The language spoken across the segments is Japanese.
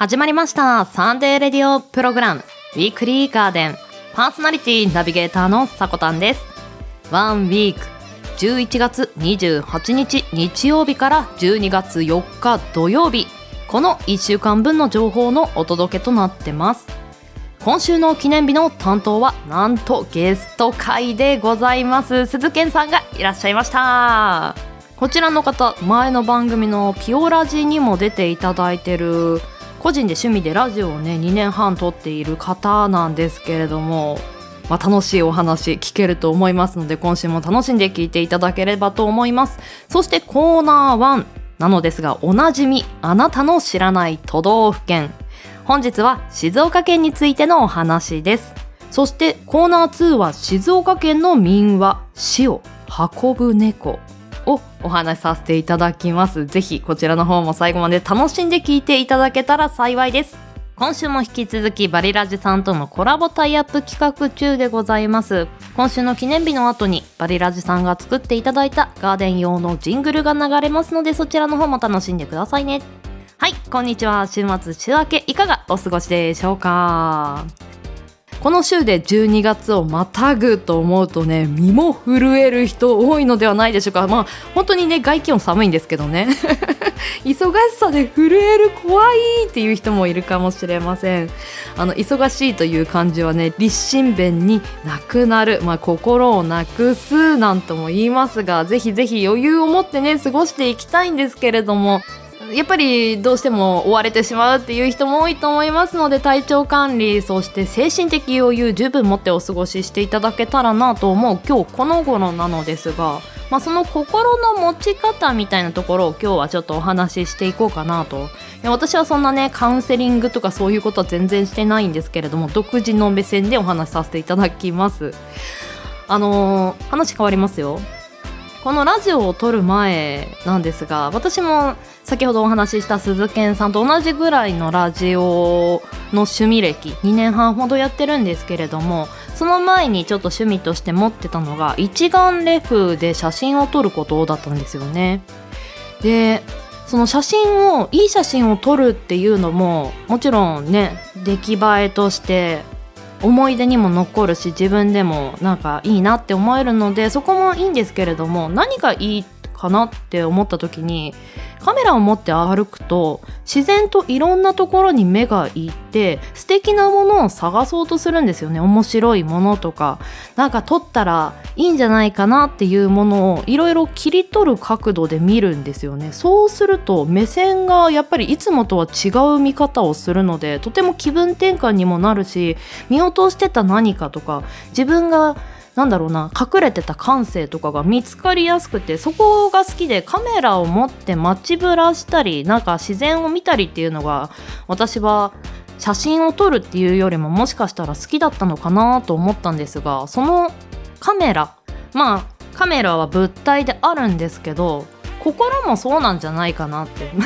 始まりました。サンデーレディオプログラム。ウィークリーガーデン。パーソナリティナビゲーターのさこたんです。ワンウィーク。11月28日日曜日から12月4日土曜日。この1週間分の情報のお届けとなってます。今週の記念日の担当はなんとゲスト会でございます。鈴健さんがいらっしゃいました。こちらの方前の番組のピオラジにも出ていただいてる個人で趣味でラジオをね2年半撮っている方なんですけれども、まあ、楽しいお話聞けると思いますので今週も楽しんで聞いていただければと思います。そしてコーナー1なのですがおなじみあなたの知らない都道府県。本日は静岡県についてのお話です。そしてコーナー2は静岡県の民話死を運ぶ猫。をお話しさせていただきます。ぜひこちらの方も最後まで楽しんで聞いていただけたら幸いです。今週も引き続きバリラジさんとのコラボタイアップ企画中でございます。今週の記念日の後にバリラジさんが作っていただいたガーデン用のジングルが流れますのでそちらの方も楽しんでくださいね。はい、こんにちは。週末週明けいかがお過ごしでしょうか？この週で12月をまたぐと思うとね身も震える人多いのではないでしょうか。まあ本当にね外気温寒いんですけどね。忙しさで震える怖いっていう人もいるかもしれません。あの忙しいという漢字はね立身弁になくなる、まあ、心をなくすなんとも言いますがぜひぜひ余裕を持ってね過ごしていきたいんですけれども。やっぱりどうしても追われてしまうっていう人も多いと思いますので体調管理そして精神的余裕十分持ってお過ごししていただけたらなと思う今日この頃なのですが、まあ、その心の持ち方みたいなところを今日はちょっとお話ししていこうかなと。私はそんなねカウンセリングとかそういうことは全然してないんですけれども独自の目線でお話しさせていただきます。あのー、話変わりますよ。このラジオを撮る前なんですが私も先ほどお話しした鈴賢さんと同じぐらいのラジオの趣味歴2年半ほどやってるんですけれどもその前にちょっと趣味として持ってたのが一眼レフで写真を撮ることだったんですよね。でその写真をいい写真を撮るっていうのももちろんね出来栄えとして思い出にも残るし自分でもなんかいいなって思えるのでそこもいいんですけれども何がいいってかなって思った時にカメラを持って歩くと自然といろんなところに目がいって素敵なものを探そうとするんですよね。面白いものとか。なんか撮ったらいいんじゃないかなっていうものをいろいろ切り取る角度で見るんですよね。そうすると目線がやっぱりいつもとは違う見方をするのでとても気分転換にもなるし見落としてた何かとか自分がなんだろうな隠れてた感性とかが見つかりやすくてそこが好きでカメラを持って街ぶらしたりなんか自然を見たりっていうのが私は写真を撮るっていうよりももしかしたら好きだったのかなと思ったんですがそのカメラまあカメラは物体であるんですけど心もそうなんじゃないかなって。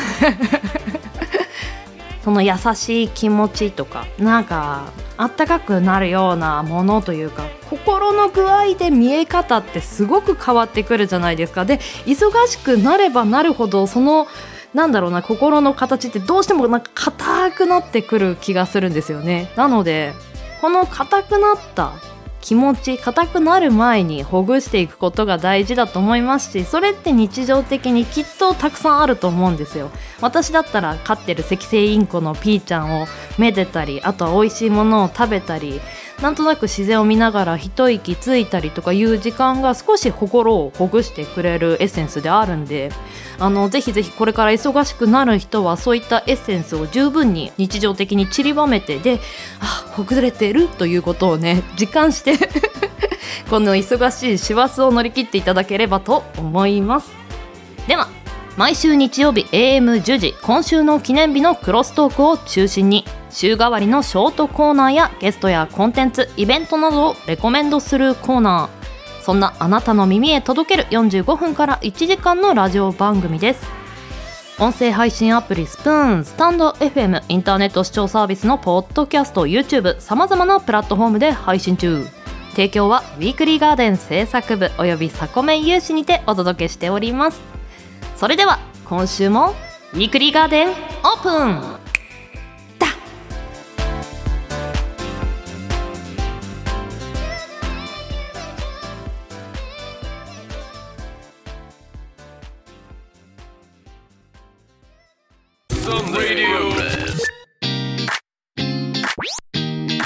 その優しい気持ちとかなんかあったかくなるようなものというか心の具合で見え方ってすごく変わってくるじゃないですか。で忙しくなればなるほどそのなんだろうな心の形ってどうしてもなんか硬くなってくる気がするんですよね。なのでこの硬くなった気持ち硬くなる前にほぐしていくことが大事だと思いますしそれって日常的にきっとたくさんあると思うんですよ。私だったら飼ってる赤星インコのピーちゃんをめでたりあとは美味しいものを食べたりなんとなく自然を見ながら一息ついたりとかいう時間が少し心をほぐしてくれるエッセンスであるんであのぜひぜひこれから忙しくなる人はそういったエッセンスを十分に日常的に散りばめてであほぐれてるということをね実感して この忙しい師走を乗り切っていただければと思います。では毎週日曜日 AM10 時今週の記念日のクロストークを中心に。週替わりのショートコーナーやゲストやコンテンツイベントなどをレコメンドするコーナー。そんなあなたの耳へ届ける45分から1時間のラジオ番組です。音声配信アプリスプーンスタンド FM インターネット視聴サービスのポッドキャスト YouTube さまざまなプラットフォームで配信中。提供はウィークリーガーデン制作部およびサコメン有志にてお届けしております。それでは今週もウィークリーガーデンオープン。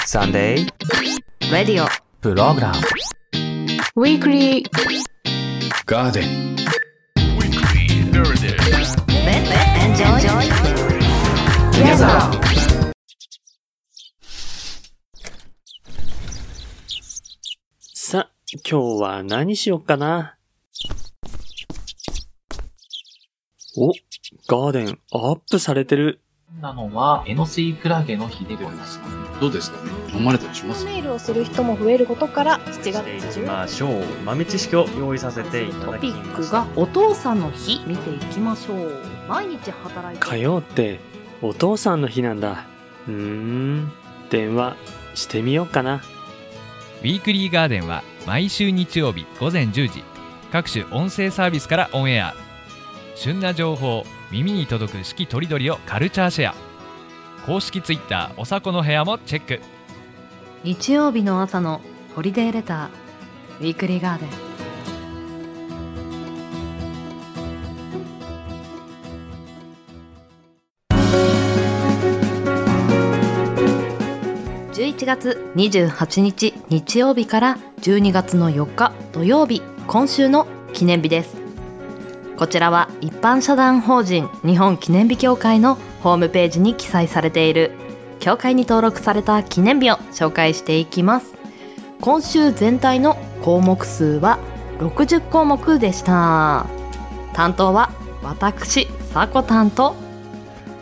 サンデーレディオプログラムウィークリさ今日は何しよっかな？おガーデンアップされてる。なのは、エノスイクラゲの日でございます。どうですかね？飲まれたりします？メールをする人も増えることから7月中ましょう豆知識を用意させていたトだきピックましたがお父さんの日見ていきましょう毎日働いて火曜ってお父さんの日なんだ。うーん、電話してみようかな。ウィークリーガーデンは毎週日曜日午前10時各種音声サービスからオンエア旬な情報耳に届く四季とりどりをカルチャーシェア。公式ツイッターおさこの部屋もチェック。日曜日の朝のホリデーレターウィークリーガーデン。11月28日日曜日から12月の4日土曜日今週の記念日です。こちらは一般社団法人日本記念日協会のホームページに記載されている協会に登録された記念日を紹介していきます。今週全体の項目数は60項目でした。担当は私さこ担当。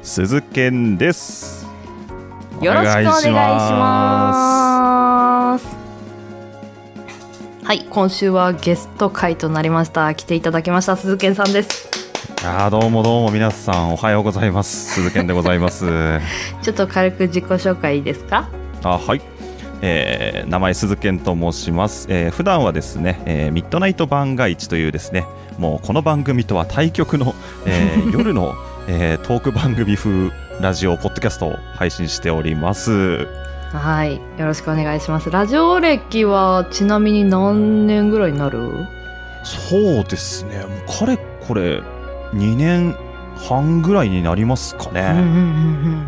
鈴健です。よろしくお願いしますはい今週はゲスト会となりました来ていただきました鈴健さんですあーどうもどうも皆さんおはようございます。鈴健でございます。ちょっと軽く自己紹介いいですか？あはい。えー名前鈴健と申します、えー普段はですね、えーミッドナイト番外地というですねもうこの番組とは対局の、えー 夜の、えートーク番組風ラジオポッドキャストを配信しておりますはい。よろしくお願いします。ラジオ歴はちなみに何年ぐらいになる？そうですね。もうかれこれ2年半ぐらいになりますかね、うんうんうんう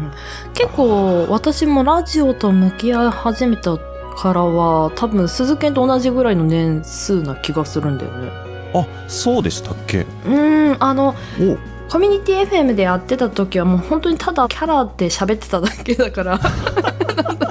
ん結構私もラジオと向き合い始めたからは多分鈴研と同じぐらいの年数な気がするんだよね。あそうでしたっけ？うーん。あのお。コミュニティ FM でやってた時はもう本当にただキャラで喋ってただけだから。ラ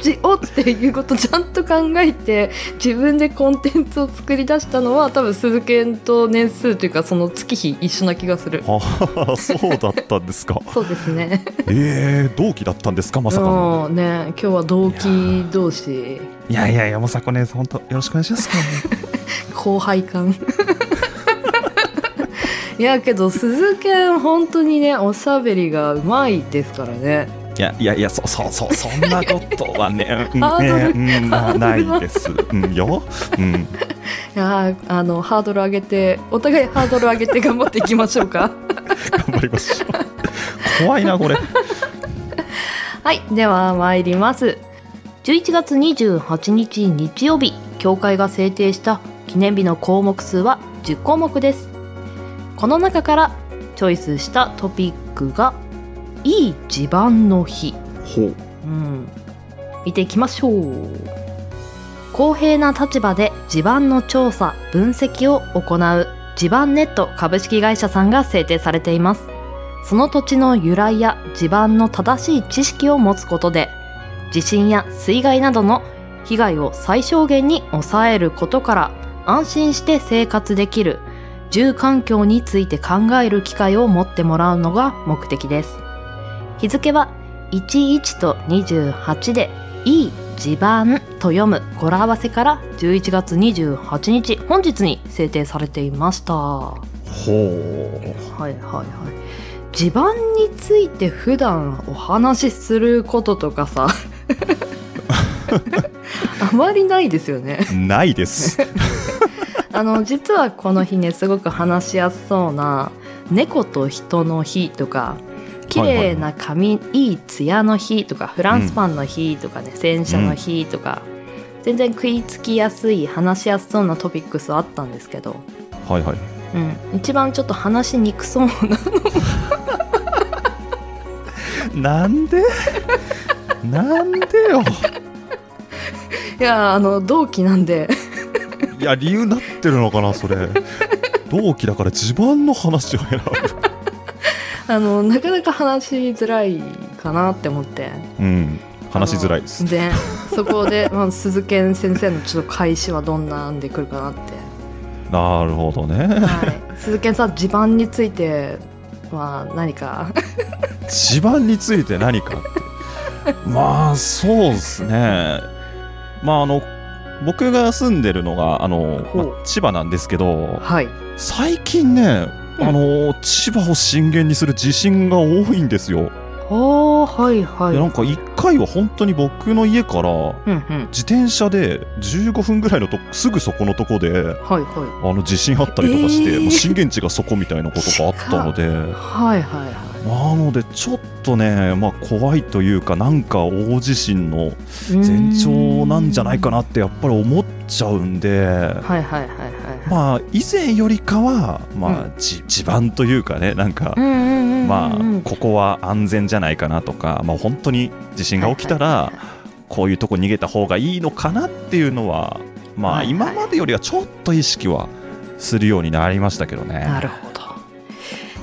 ジオっていうことをちゃんと考えて自分でコンテンツを作り出したのは多分鈴研と年数というかその月日一緒な気がする。あそうだったんですか。そうですね。えー、同期だったんですかまさかの。うんね今日は同期同士。いやいやいやまさこね本当よろしくお願いします 後輩感。いやけど鈴研本当にねおしゃべりがうまいですからねいやいやいやそうそうそう そんなことはねうん ねうんなないです。うんよ。うん。いやーあのハードル上げてお互いハードル上げて頑張っていきましょうか。頑張りましょう。怖いなこれ。はいでは参ります。11月28日日曜日協会が制定した記念日の項目数は10項目です。この中からチョイスしたトピックがいい地盤の日。ほう。うん、見ていきましょう。公平な立場で地盤の調査分析を行う地盤ネット株式会社さんが制定されています。その土地の由来や地盤の正しい知識を持つことで地震や水害などの被害を最小限に抑えることから安心して生活できる住環境について考える機会を持ってもらうのが目的です日付は11と28で「いい地盤」と読む語呂合わせから11月28日本日に制定されていました。はほう。いはいはい。地盤について普段お話しすることとかさ あまりないですよね。ないです。あの実はこの日ねすごく話しやすそうな猫と人の日とか綺麗な髪、いい艶の日とかフランスパンの日とかね、洗車の日とか、全然食いつきやすい話しやすそうなトピックスあったんですけど、はいはい。うん、一番ちょっと話しにくそうな なんで？なんでよ？いやあの同期なんで。いや理由になってるのかなそれ。同期だから自慢の話を選ぶ あのなかなか話しづらいかなって思って。うん。話しづらいです。でそこで、まあ、鈴賢先生のちょっと開始はどんなんでくるかなって。なるほどね。はい、鈴賢さん地盤については何か？地盤について何か？ってまあそうですね。まああの僕が住んでるのがあの、まあ千葉なんですけどはい。最近ねあの千葉を震源にする地震が多いんですよ、ああはいはい。でなんか1回は本当に僕の家から自転車で15分ぐらいのとすぐそこのとこではいはい。あの地震あったりとかして、えー。もう震源地がそこみたいなことがあったので。はいはいはなのでちょっとね、まあ、怖いというかなんか大地震のい前兆なんじゃないかなってやっぱり思っちゃうんで。まあ以前よりかは、まあうん。じ地盤というかねなんか、まあここは安全じゃないかなとか、まあ、本当に地震が起きたら、こういうとこ逃げた方がいいのかなっていうのはまあ今までよりはちょっと意識はするようになりましたけどね。なるほど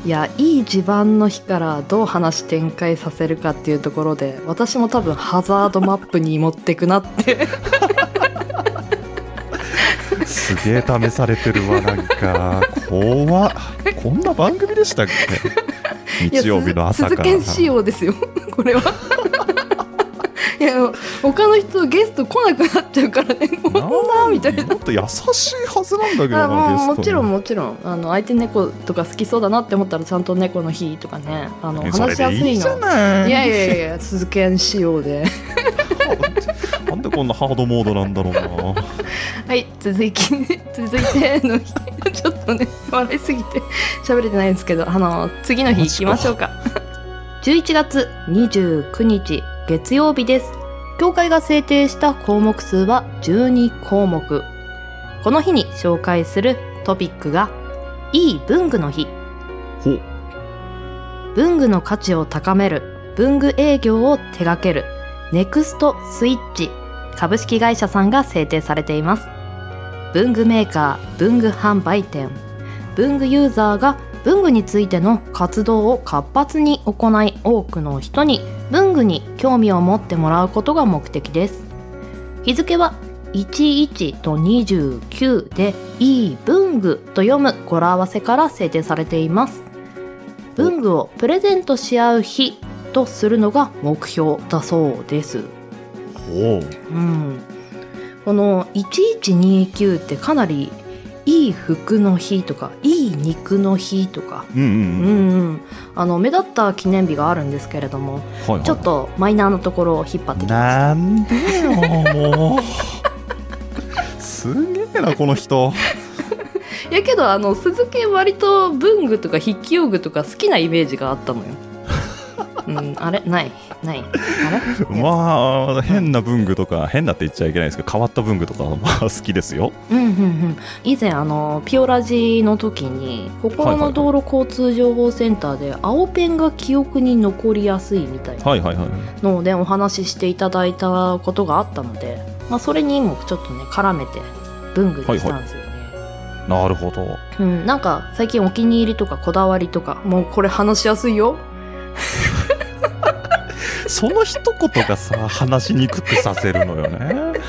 いやいい地盤の日からどう話展開させるかっていうところで私も多分ハザードマップに持ってくなって。すげえ試されてるわなんか。怖っ。こんな番組でしたっけ？日曜日の朝から。鈴剣仕様ですよこれはいや他の人ゲスト来なくなっちゃうからね。こんなみたいな。もっと優しいはずなんだけどなあもちろんもちろん。あの相手猫とか好きそうだなって思ったらちゃんと猫の日とかねあの話しやすいの。ない。いやいやいや鈴剣仕様で。なんでこんなハードモードなんだろうな。はい続き続いての日。ちょっとね笑いすぎて喋れてないんですけどあの次の日行きましょうか。11月29日月曜日です。協会が制定した項目数は12項目。この日に紹介するトピックがいい文具の日。ほう。文具の価値を高める文具営業を手掛けるネクストスイッチ株式会社さんが制定されています。文具メーカー文具販売店文具ユーザーが文具についての活動を活発に行い多くの人に文具に興味を持ってもらうことが目的です。日付は11と29でいい文具と読む語呂合わせから制定されています。文具をプレゼントし合う日とするのが目標だそうです。ほう。うん、この1129ってかなりいい服の日とかいい肉の日とか、目立った記念日があるんですけれどもはいはい。ちょっとマイナーなところを引っ張ってきまなんでよもう。すげえなこの人。いやけどあの鈴木割と文具とか筆記用具とか好きなイメージがあったのよ。うん、あれ？ないない。まあ変な文具とか変なって言っちゃいけないですけど変わった文具とかはまあ好きですよ。うんうんうん、以前あのピオラジの時に心の道路交通情報センターで青ペンが記憶に残りやすいみたいなはいはいはいのでお話ししていただいたことがあったので、まあ、それにもちょっとね絡めて文具にしたんですよね、なるほど。うん、なんか最近お気に入りとかこだわりとかもうこれ話しやすいよその一言がさ話しにくくさせるのよね。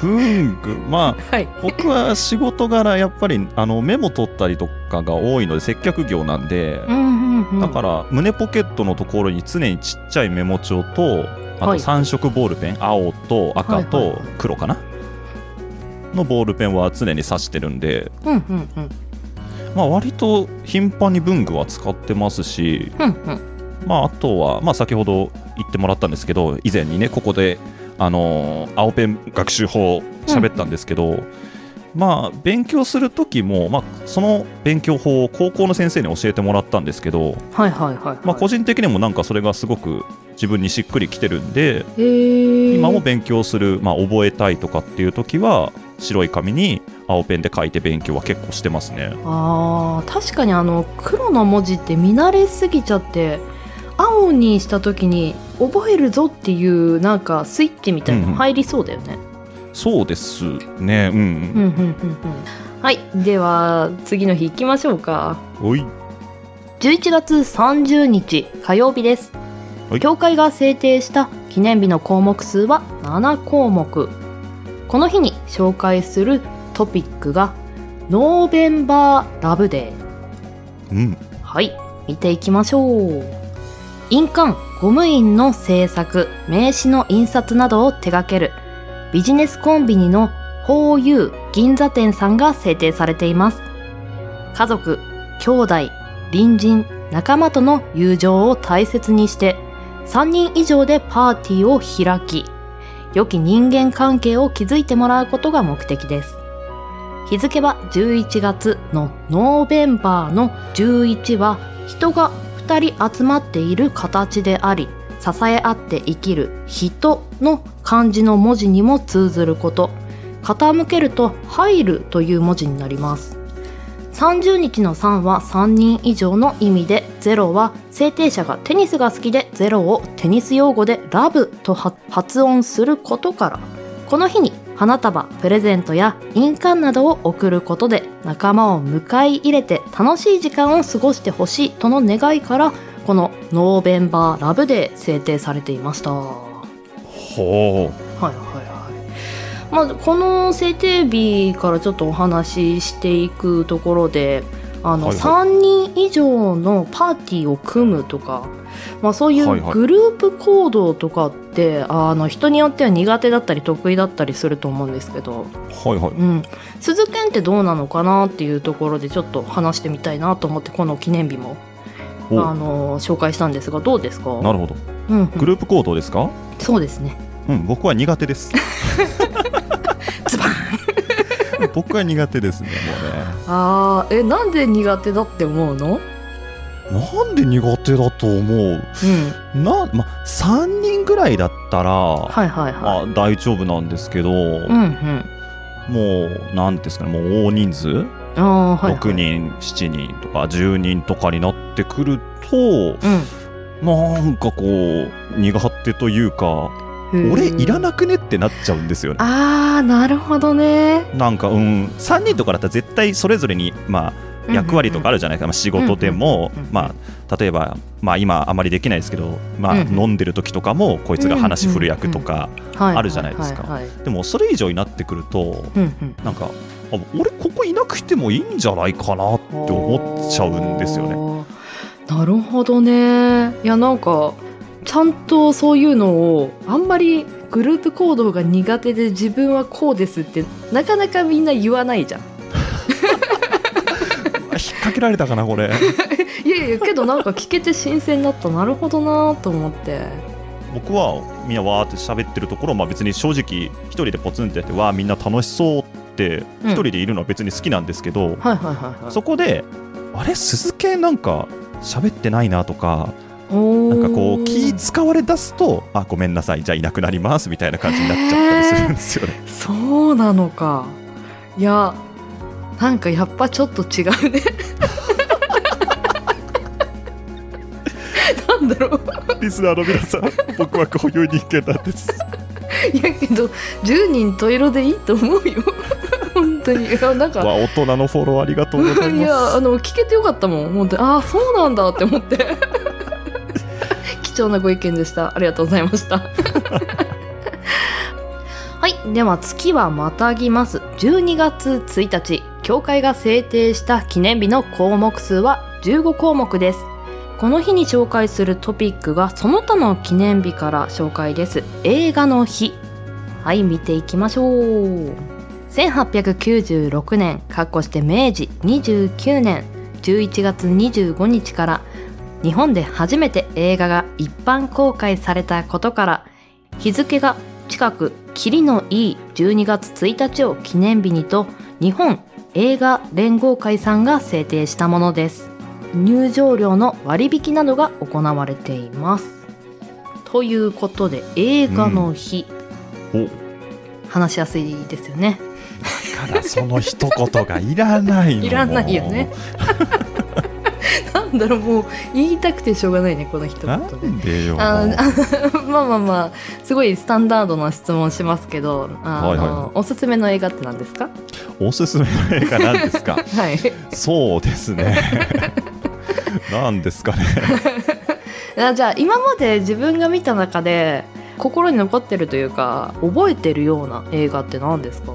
文具。まあはい。僕は仕事柄やっぱりあのメモ取ったりとかが多いので接客業なんで、うんうんうん。だから胸ポケットのところに常にちっちゃいメモ帳とあとはい。3色ボールペン、青と赤はいはい。と黒かな、のボールペンは常に挿してるんで、うんうんうん。まあ、割と頻繁に文具は使ってますし、うんうんまあ、あとは、まあ、先ほど言ってもらったんですけど以前にねここで、あのー青ペン学習法喋ったんですけど、まあ勉強する時も、まあ、その勉強法を高校の先生に教えてもらったんですけど、はいはいはい、はいまあ、個人的にもなんかそれがすごく自分にしっくりきてるんで今も勉強する、まあ、覚えたいとかっていう時は白い紙に青ペンで書いて勉強は結構してますね。あー確かにあの黒の文字って見慣れすぎちゃって青にした時に覚えるぞっていうなんかスイッチみたいなうんうん。の入りそうだよね。そうですね。うん、うん。うんうんうんはい。では次の日行きましょうか。おい。11月30日火曜日です、はい。教会が制定した記念日の項目数は7項目。この日に紹介するトピックがノーベンバーラブデーうん。はい。見ていきましょう印鑑ゴム印の制作名刺の印刷などを手掛ける。ビジネスコンビニのホーユー銀座店さんが制定されています。家族兄弟隣人仲間との友情を大切にして3人以上でパーティーを開き良き人間関係を築いてもらうことが目的です。日付は11月のノーベンバーの11は人が2人集まっている形であり支え合って生きる人の漢字の文字にも通ずること。傾けると入るという文字になります。30日の3は3人以上の意味で0は制定者がテニスが好きで0をテニス用語でラブと発音することから。この日に花束プレゼントや印鑑などを送ることで仲間を迎え入れて楽しい時間を過ごしてほしいとの願いからこのノーベンバーラブデー制定されていました。ほはいはいはい。まあ、この制定日からちょっとお話ししていくところであの、はいはい3人以上のパーティーを組むとか、まあ、そういはいうはい。グループ行動とかって、あの人によっては苦手だったり得意だったりすると思うんですけど、うはいはい。うん、鈴研ってどうなのかなっていうところでちょっと話してみたいなと思ってこの記念日もお。あの紹介したんですがどうですか？なるほど。うんうん。グループ行動ですか？そうですね。うん僕は苦手です。ズバーン。僕は苦手ですねもあーえなんで苦手だって思うの？うねなんで苦手だと思う？うん。なま3人ぐらいだったら、はいはいはい。あ大丈夫なんですけど、うんうん。もうなんですかねもう大人数、ああはい、はい、6人7人とか10人とかになってくるとうん。なんかこう苦手というか俺いらなくねってなっちゃうんですよね。あーなるほどね。なんかうん。3人とかだったら絶対それぞれにまあ役割とかあるじゃないか、まあ、仕事でも、まあ、例えば、まあ、今あまりできないですけど、まあ飲んでる時とかもこいつが話振る役とか、ああるじゃないですか。でもそれ以上になってくるとうなんかあ俺ここいなくてもいいんじゃないかなって思っちゃうんですよね。ね。なるほどね。いやなんかちゃんとそういうのをあんまりグループ行動が苦手で自分はこうですってなかなかみんな言わないじゃん掛けられたかなこれ。いやいやけどなんか聞けて新鮮だった。なるほどなと思って。僕はみんなわーって喋ってるところ、まあ、別に正直一人でポツンってやってわーみんな楽しそうってうん。一人でいるのは別に好きなんですけど、そこであれ鈴系なんか喋ってないなとかなんかこう気使われ出すとあごめんなさいじゃあいなくなりますみたいな感じになっちゃったりするんですよね。そうなのか。いやなんかやっぱちょっと違うね。なんだろう。リスナーの皆さん僕はこういう人間なんです。いやけど10人十色でいいと思うよ。本当に。いやなんか。わ大人のフォローありがとうございいやまあの聞けてよかったもん。本当に。ああそうなんだって思って。貴重なご意見でした。ありがとうございました。はい。では月はまたぎます。12月1日教会が制定した記念日の項目数は15項目です。この日に紹介するトピックがその他の記念日から紹介です。映画の日。はい見ていきましょう。1896年かっこして明治29年11月25日から日本で初めて映画が一般公開されたことから日付が近くキリのいい12月1日を記念日にと日本映画連合会さんが制定したものです。入場料の割引などが行われています。ということで映画の日、お。話しやすいですよね。だからその一言がいらないの いらないよね なんだろうもう言いたくてしょうがないねこの一言なで。んでよ。あ まあまあまあすごいスタンダードな質問しますけどあの、はいはおすすめの映画って何ですか？おすすめの映画なんですか？はい。そうですね。なんですかね。あじゃあ今まで自分が見た中で心に残ってるというか覚えてるような映画って何ですか？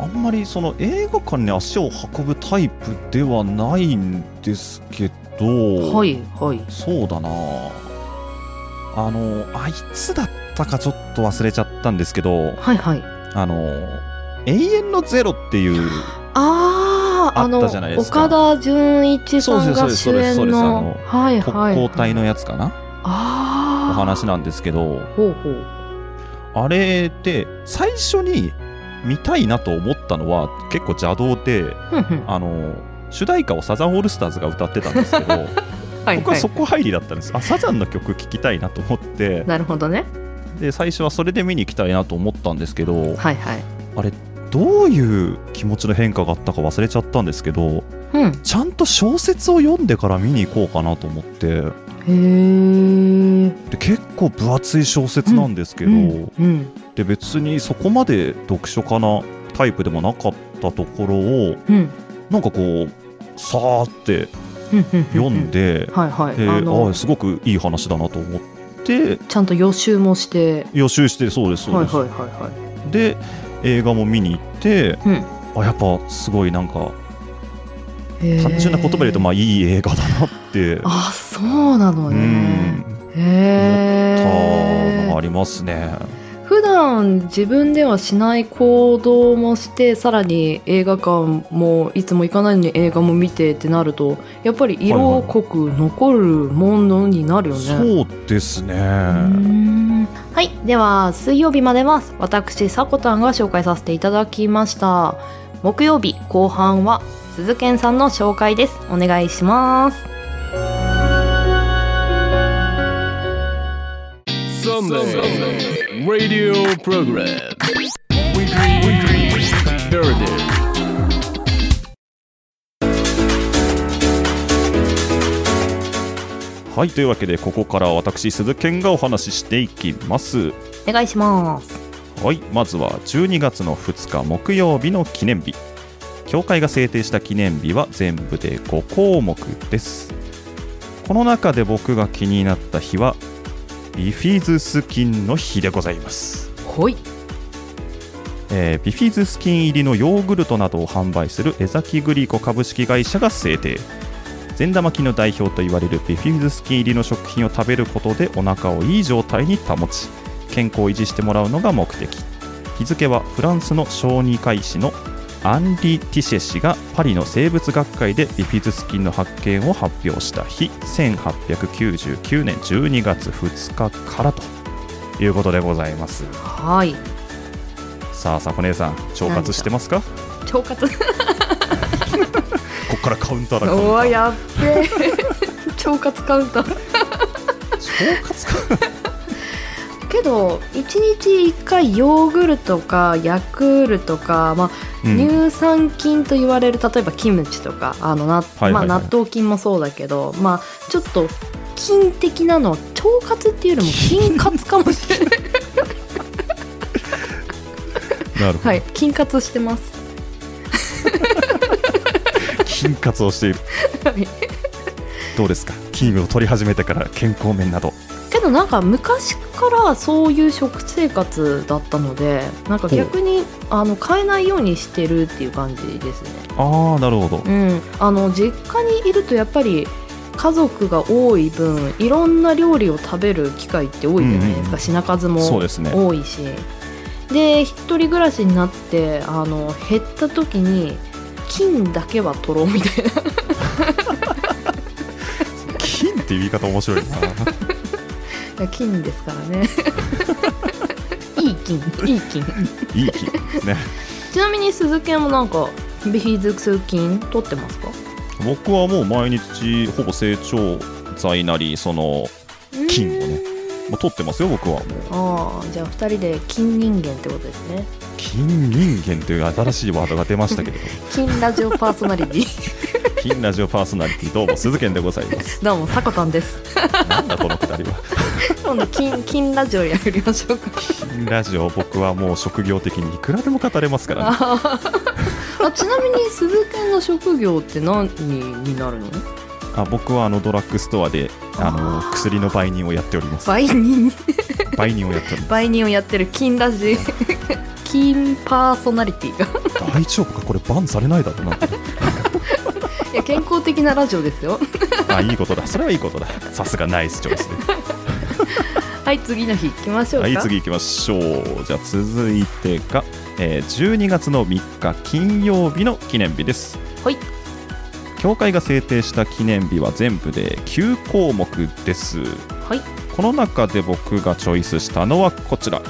あんまりその映画館に足を運ぶタイプではないんですけど、はいはい。そうだな。あのあいつだったかちょっと忘れちゃったんですけどはいはい。あの永遠のゼロっていうあああったじゃないですか。岡田准一さんが主そうですそうですそう演です。あの特はい、攻隊のやつかな、ああお話なんですけどほうほう。あれって最初に見たいなと思ったのは結構邪道であの主題歌をサザンオールスターズが歌ってたんですけど はい僕ははいそこ入りだったんです、あサザンの曲聴きたいなと思って。なるほどね。で最初はそれで見に行きたいなと思ったんですけどはいはい。あれどういう気持ちの変化があったか忘れちゃったんですけどうん。ちゃんと小説を読んでから見に行こうかなと思って。へ結構分厚い小説なんですけど、うんうんで別にそこまで読書家なタイプでもなかったところをうん。なんかこうさーって読んで、はいはい。でああすごくいい話だなと思って。ちゃんと予習もして。予習してそうですそうです、はいはいはいはい。で映画も見に行って、うん。あやっぱすごいなんか単純な言葉で言うとまあいい映画だなって。あそうなのうねん。へえたのがありますね普段自分ではしない行動もしてさらに映画館もいつも行かないのに映画も見てってなるとやっぱり色濃く残るものになるよね、そうですね。うーん。はい。では水曜日までは私さこたんが紹介させていただきました。木曜日後半は鈴健さんの紹介です。お願いします。Sunday Radio Program. Weekly はいというわけでここからは私鈴健がお話ししていきます。お願いします。はいまずは12月の2日木曜日の記念日。協会が制定した記念日は全部で5項目です。この中で僕が気になった日はビフィズス菌の日でございます。ほい。えービフィズス菌入りのヨーグルトなどを販売する江崎グリコ株式会社が制定。善玉菌の代表と言われるビフィズス菌入りの食品を食べることでお腹をいい状態に保ち健康を維持してもらうのが目的。日付はフランスの小児科医師のアンリ・ティシェ氏がパリの生物学会でビフィズス菌の発見を発表した日1899年12月2日からということでございます。はい。さあさこ姉さん腸活してますか？腸活。こっからカウンターだカウンやっべえ 腸活カウンター。腸活かけど1日1回ヨーグルトかヤクルトか、まあうん。乳酸菌と言われる例えばキムチとかあのまあ、納豆菌もそうだけど、まあ、ちょっと菌的なのは腸活っていうよりも菌活かもしれない。なるほど、はい菌活してます。筋活をしている。はい。どうですか？菌を取り始めてから健康面などなんか昔からそういう食生活だったのでなんか逆にあの変えないようにしてるっていう感じですね。ああなるほど。うん、あの実家にいるとやっぱり家族が多い分いろんな料理を食べる機会って多いじゃないですか、うんうんうん。品数も多いし。で一人暮らしになってあの減った時に金だけは取ろうみたいな。菌って言い方面白いな金ですからね。いい金。いい金。いい菌ですね。ちなみに鈴研もなんかビフィズス菌取ってますか？僕はもう毎日ほぼ成長剤なりその菌をねもう取ってますよ僕は。もうああじゃあ2人で金人間ってことですね。菌人間という新しいワードが出ましたけれど 金ラジオパーソナリティ。金ラジオパーソナリティ。どうも鈴健でございます。どうもさこたんです。なんだこのくだりは今度金金ラジオやりましょうか。金ラジオ僕はもう職業的にいくらでも語れますからね。ああちなみに鈴研の職業って何になるの？あ僕はあのドラッグストアであの薬の売人をやっております。売人？売人をやっておりま売人をやってる金ラジ。金パーソナリティが。す大丈夫か？これバンされないだろうな。いや健康的なラジオですよ。あいいことだ。それはいいことだ。さすがナイスチョイスで はい次の日行きましょうか。はい次行きましょう。じゃあ続いてが、えー12月の3日金曜日の記念日です。はい。協会が制定した記念日は全部で9項目です。はい。この中で僕がチョイスしたのはこちら。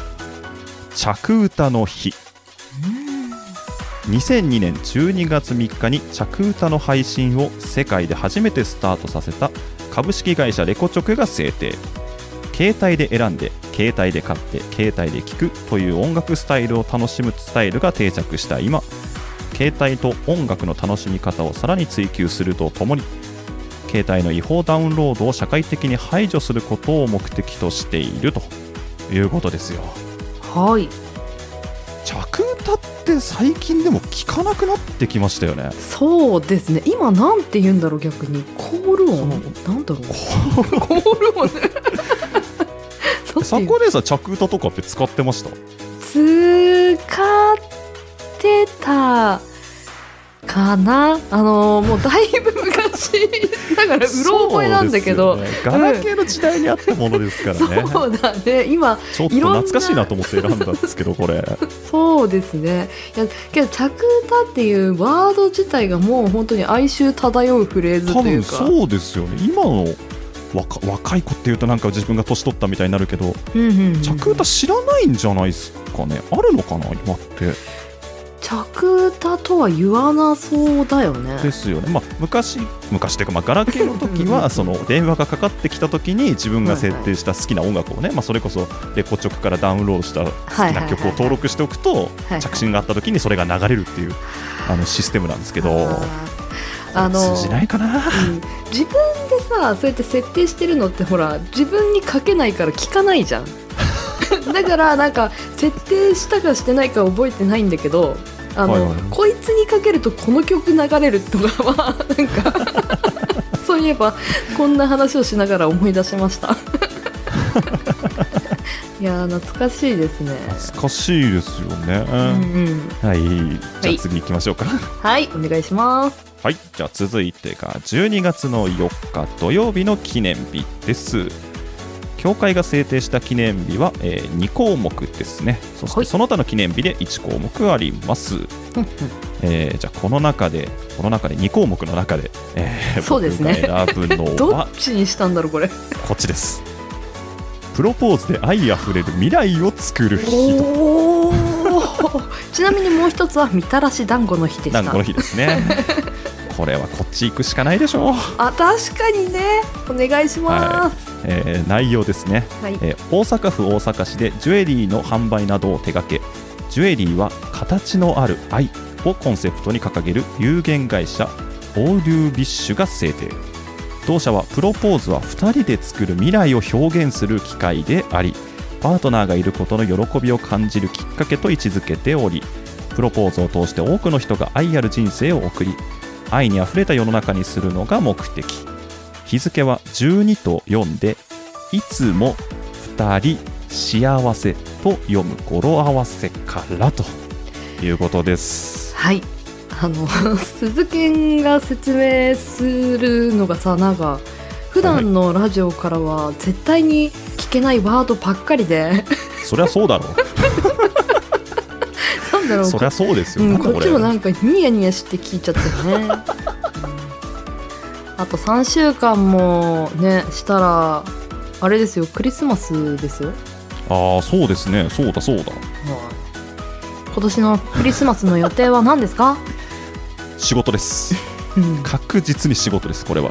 着歌の日。2002年12月3日に着歌の配信を世界で初めてスタートさせた株式会社レコチョクが制定携帯で選んで携帯で買って携帯で聴くという音楽スタイルを楽しむスタイルが定着した今携帯と音楽の楽しみ方をさらに追求するとともに携帯の違法ダウンロードを社会的に排除することを目的としているということですよ。はい。着歌って最近でも聞かなくなってきましたよね。そうですね。今なんて言うんだろう逆に。コール音？なんだろう。コール音ねサコ姉さん着歌とかって使ってました？使ってたかな？あのもうだいぶ昔だからうろ覚えなんだけど。ね。ガラケーの時代にあったものですからね、そうだね。今ちょっと懐かしいなと思って選んだんですけどこれ。そうですね。いやけど着歌っていうワード自体がもう本当に哀愁漂うフレーズ多分というか。そうですよね。今の若若い子っていうとなんか自分が年取ったみたいになるけどうんうんうん。着歌知らないんじゃないですかね？あるのかな今って。着歌とは言わなそうだよね。ですよね、まあ、昔昔というか、まあ、ガラケーの時はその電話がかかってきた時に自分が設定した好きな音楽をね、まあ、それこそレコチョクからダウンロードした好きな曲を登録しておくとはい着信があった時にそれが流れるっていうあのシステムなんですけどあの通じないかな。うん。自分でさそうやって設定してるのってほら自分に書けないから聞かないじゃん。だからなんか設定したかしてないか覚えてないんだけどあの、はいはい。はいこいつにかけるとこの曲流れるとかは なんか そういえばこんな話をしながら思い出しました。いやー懐かしいですね。懐かしいですよね、うんうん。はい。じゃはい。あ次行きましょうか。はいお願いしますはい、じゃあ続いてが12月の4日土曜日の記念日です。協会が制定した記念日は、えー2項目ですね。そしてはいその他の記念日で1項目あります。えーじゃあこの中で、この中で2項目の中で、えー そうですね選ぶの どはっちにしたんだろうこれこっちです。プロポーズで愛あふれる未来を作る日と。ちなみにもう一つはみたらし団子の日でした団子の日ですね。これはこっち行くしかないでしょう。あ確かにね。お願いします。えー内容ですね。はい、えー大阪府大阪市でジュエリーの販売などを手掛けジュエリーは形のある愛をコンセプトに掲げる有限会社オーリュービッシュが制定。同社はプロポーズは2人で作る未来を表現する機会でありパートナーがいることの喜びを感じるきっかけと位置づけておりプロポーズを通して多くの人が愛ある人生を送り愛にあふれた世の中にするのが目的。日付は12と読んでいつも2人幸せと読む語呂合わせからと。いうことです。はい。あの 鈴研が説明するのがさなんか普段のラジオからは絶対に聞けないワードばっかりで。そりゃそうだろ なんだろう。うそりゃそうですよ、うん、こっちもなんかニヤニヤして聞いちゃってるね、うん。あと3週間もねしたらあれですよ。クリスマスですよ。ああそうですね。そうだそうだ。今年のクリスマスの予定は何ですか、仕事です。うん。確実に仕事ですこれは。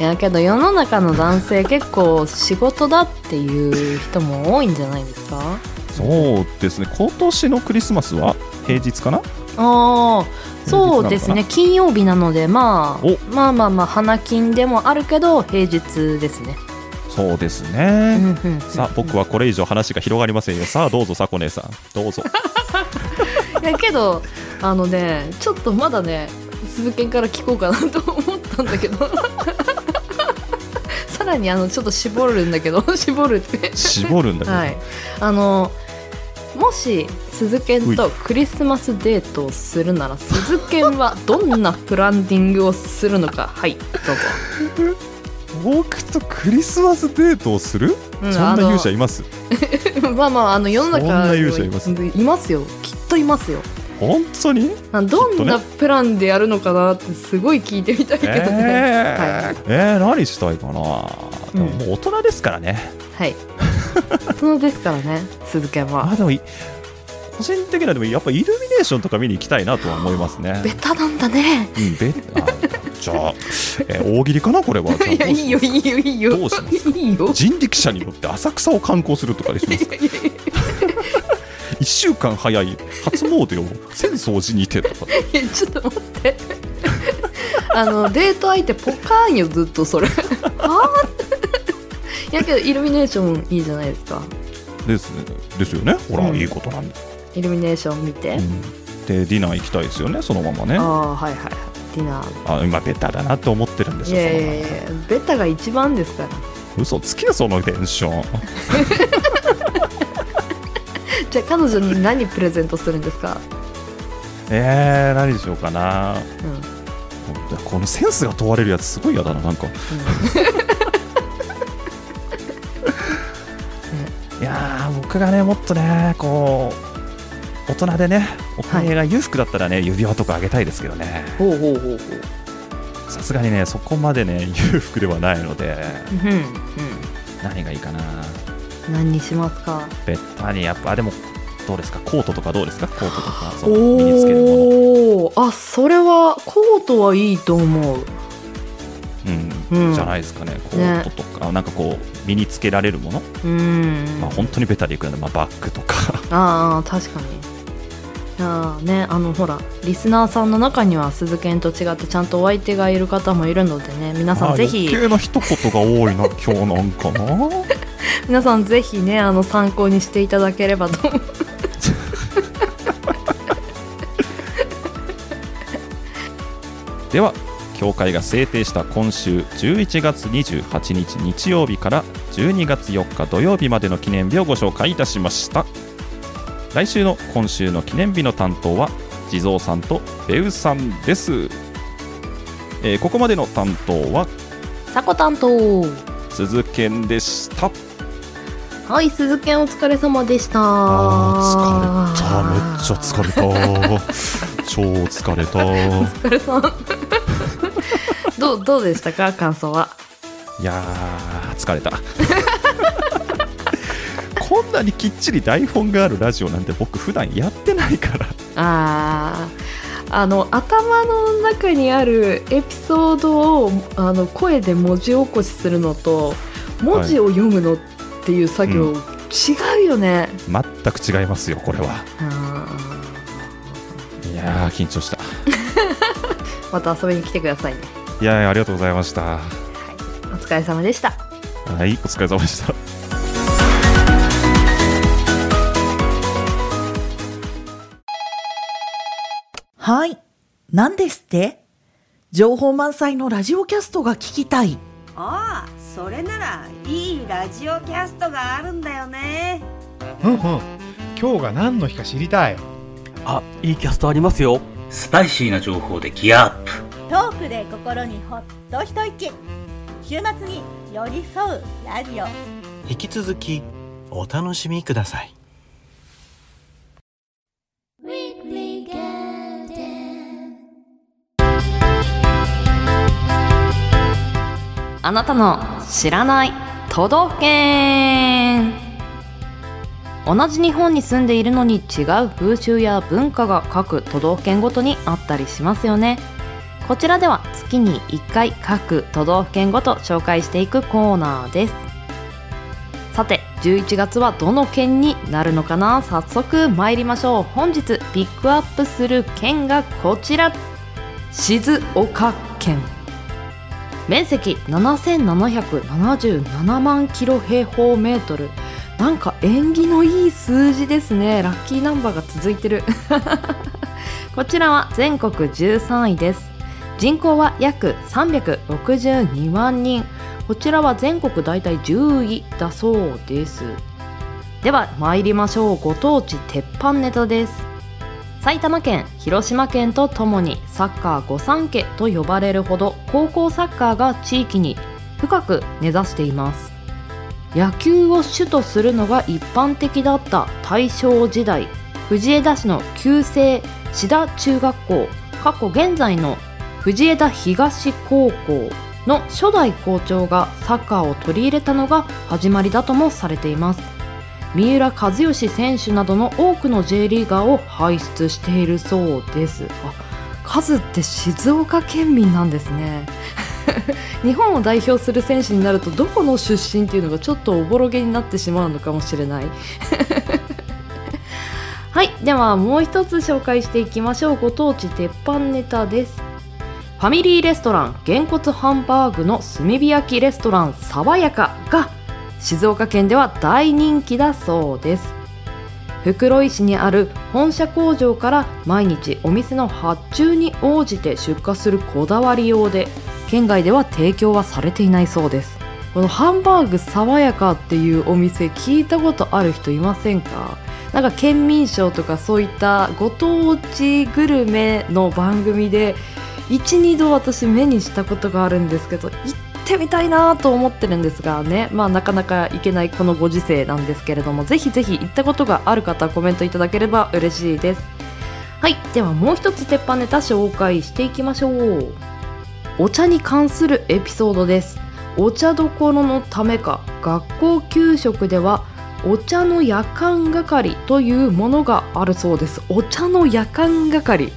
いやけど世の中の男性結構仕事だっていう人も多いんじゃないですか？そうですね。今年のクリスマスは平日かな？ああそうですね。金曜日なのでまあお。まあまあまあ花金でもあるけど平日ですね、そうですうね。んうん、さあ僕はこれ以上話が広がりませんよ。さあどうぞさこ姉さん。どうぞ。いやけどあのねちょっとまだね鈴研から聞こうかなと思ったんだけど。さらにあのちょっと絞るんだけど絞るって。絞るんだけど。はい。あのもし鈴研とクリスマスデートをするなら鈴研はどんなプランディングをするのか？はいどうぞ、僕とクリスマスデートをする？うんそんな勇者います？まあまああの世の中そんな勇者います？いますよ。きっといますよ。本当に？あどんなプランでやるのかなってすごい聞いてみたいけどね、えー。はい。えー何したいかな、でもうんもう大人ですからね。はい大人ですからね鈴研は。あでもい個人的にはでもやっぱイルミネーションとか見に行きたいなとは思いますね。ベタなんだね。うんべあじゃあ、えー大喜利かなこれは。いやいいよいいよいいよ。どうしますいいよ。人力車に乗って浅草を観光するとかでしますか？1週間早い初詣を浅草寺にてとか。ちょっと待って。あのデート相手ポカーンよずっとそれ。あーいやけどイルミネーションいいじゃないですか。ですですよね。ほら、うん。いいことなんだ、イルミネーション見て、うん。でディナー行きたいですよねそのままね。ああはいはいはい。ディナー。あ今ベタだなって思ってるんでしょいやいやいやベタが一番ですから。嘘つけよそのテンション。じゃあ彼女に何プレゼントするんですか、えー、何しようかな。うん。このセンスが問われるやつすごい嫌だななんか僕がねもっとねこう大人でねお金が裕福だったらね、指輪とかあげたいですけどね。ほうほうほうほう。さすがにねそこまでね裕福ではないので。うんうん何がいいかな。何にしますか？ベッタにやっぱあでもどうですか？コートとかどうですか？コートとかそう身につけるもの。おおあそれはコートはいいと思う。うん、うん。じゃないですかね。コートとか、なんかこう身につけられるもの、うん。まあ本当にベタでいくので、まあ、バッグとか。ああ確かに。いやーねあのほらリスナーさんの中には鈴研と違ってちゃんとお相手がいる方もいるのでね皆さんぜひ。余計な一言が多いな 今日なんかな。皆さんぜひねあの参考にしていただければと思う。では協会が制定した今週11月28日日曜日から12月4日土曜日までの記念日をご紹介いたしました。来週の今週の記念日の担当は地蔵さんとベウさんです、えーここまでの担当はさこ担当。鈴健でした。はい鈴研お疲れ様でした。あー疲れた。めっちゃ疲れた。超疲れた。お疲れさんどうどうでしたか？感想は。いやー疲れた。こんなにきっちり台本があるラジオなんて僕普段やってないから。あー。あの頭の中にあるエピソードをあの声で文字起こしするのと文字を読むのっていう作業、う違うよね。全く違いますよこれは。あいやー緊張した。ー また遊びに来てくださいね。いやーありがとうございました。はお疲れ様でした。いお疲れ様でした。はい。何ですって？情報満載のラジオキャストが聞きたい。ああそれならいいラジオキャストがあるんだよね。うんうん。今日が何の日か知りたい。あいいキャストありますよ。スパイシーな情報でギアアップトークで心にほっと一息。週末に寄り添うラジオ。引き続きお楽しみください。あなたの知らない都道府県。同じ日本に住んでいるのに違う風習や文化が各都道府県ごとにあったりしますよねこちらでは月に1回各都道府県ごと紹介していくコーナーです。さて11月はどの県になるのかな？早速参りましょう。本日ピックアップする県がこちら。静岡県。面積7777万キロ平方メートル。なんか縁起のいい数字ですね。ラッキーナンバーが続いてる。こちらは全国13位です。人口は約362万人。こちらは全国大体10位だそうです。では参りましょう。ご当地鉄板ネタです。埼玉県広島県とともにサッカー御三家と呼ばれるほど高校サッカーが地域に深く根ざしています。野球を主とするのが一般的だった大正時代。藤枝市の旧制志田中学校。過去現在の藤枝東高校の初代校長がサッカーを取り入れたのが始まりだともされています。三浦知良選手などの多くの J リーガーを輩出しているそうです。あカズって静岡県民なんですね。日本を代表する選手になるとどこの出身っていうのがちょっとおぼろげになってしまうのかもしれない。はいではもう一つ紹介していきましょう。ご当地鉄板ネタです。ファミリーレストランげんこつハンバーグの炭火焼きレストラン爽やかが静岡県では大人気だそうです。袋井市にある本社工場から毎日お店の発注に応じて出荷するこだわり用で県外では提供はされていないそうです。このハンバーグ爽やかっていうお店聞いたことある人いませんか？なんか県民賞とかそういったご当地グルメの番組で12度私目にしたことがあるんですけど行ってみたいなと思ってるんですがねまあなかなか行けないこのご時世なんですけれどもぜひぜひ行ったことがある方コメントいただければ嬉しいです。はいではもう一つ鉄板ネタ紹介していきましょう。お茶に関するエピソードです。お茶どころのためか学校給食ではお茶の夜間係というものがあるそうです。お茶の夜間係。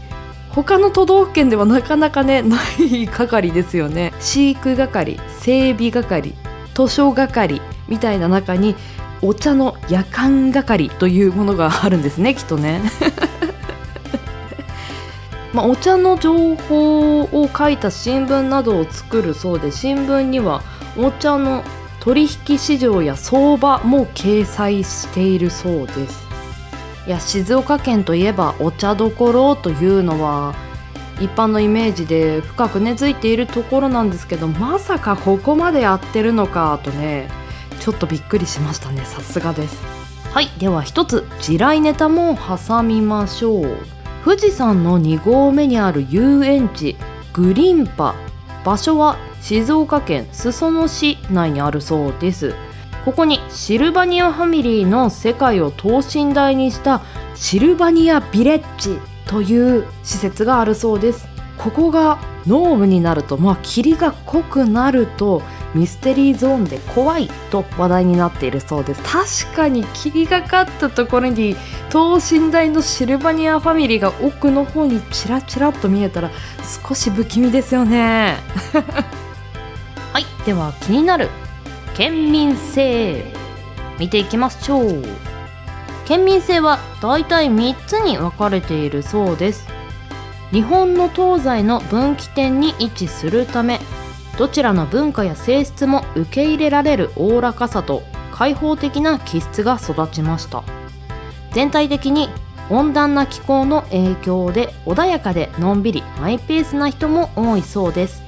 他の都道府県ではなかなかね ない係ですよね。飼育係整備係図書係みたいな中にお茶の夜間係というものがあるんですねきっとね。まあ、お茶の情報を書いた新聞などを作るそうで新聞にはお茶の取引市場や相場も掲載しているそうです。いや静岡県といえばお茶どころというのは一般のイメージで深く根付いているところなんですけどまさかここまでやってるのかとねちょっとびっくりしましたねさすがです。はいでは一つ地雷ネタも挟みましょう。富士山の2合目にある遊園地グリンパ。場所は静岡県裾野市内にあるそうです。ここにシルバニアファミリーの世界を等身大にしたシルバニアビレッジという施設があるそうです。ここが濃霧になるとまあ霧が濃くなるとミステリーゾーンで怖いと話題になっているそうです。確かに霧がかったところに等身大のシルバニアファミリーが奥の方にチラチラと見えたら少し不気味ですよね。はい。では気になる県民性。見ていきましょう。県民性はだいたい3つに分かれているそうです。日本の東西の分岐点に位置するためどちらの文化や性質も受け入れられるおおらかさと開放的な気質が育ちました。全体的に温暖な気候の影響で穏やかでのんびりマイペースな人も多いそうです。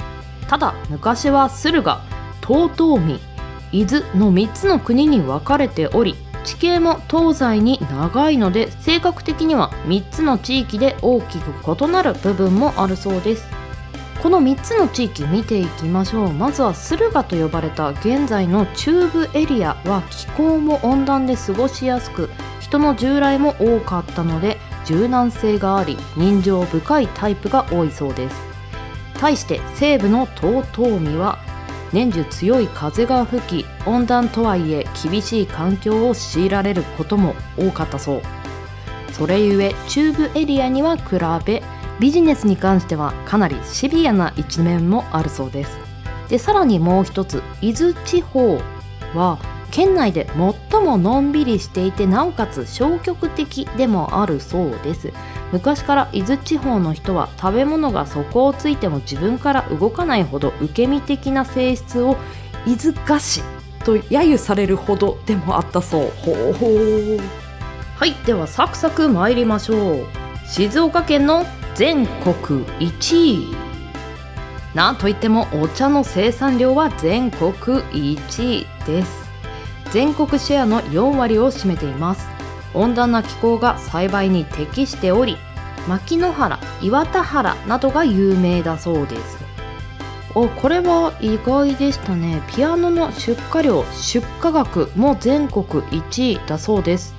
ただ昔は駿河遠江伊豆の3つの国に分かれており地形も東西に長いので性格的には3つの地域で大きく異なる部分もあるそうです。この3つの地域見ていきましょう。まずは駿河と呼ばれた現在の中部エリアは気候も温暖で過ごしやすく人の従来も多かったので柔軟性があり人情深いタイプが多いそうです。対して西部の遠江は年中強い風が吹き温暖とはいえ厳しい環境を強いられることも多かったそう。それゆえ中部エリアには比べビジネスに関してはかなりシビアな一面もあるそうです。でさらにもう一つ伊豆地方は県内で最ものんびりしていてなおかつ消極的でもあるそうです。昔から伊豆地方の人は食べ物が底をついても自分から動かないほど受け身的な性質を伊豆菓子と揶揄されるほどでもあったそう。ほうほうはいではサクサク参りましょう。静岡県の全国1位。なんといってもお茶の生産量は全国1位です。全国シェアの4割を占めています。温暖な気候が栽培に適しており牧之原岩田原などが有名だそうです。おこれは意外でしたね。ピアノの出荷量出荷額も全国1位だそうです。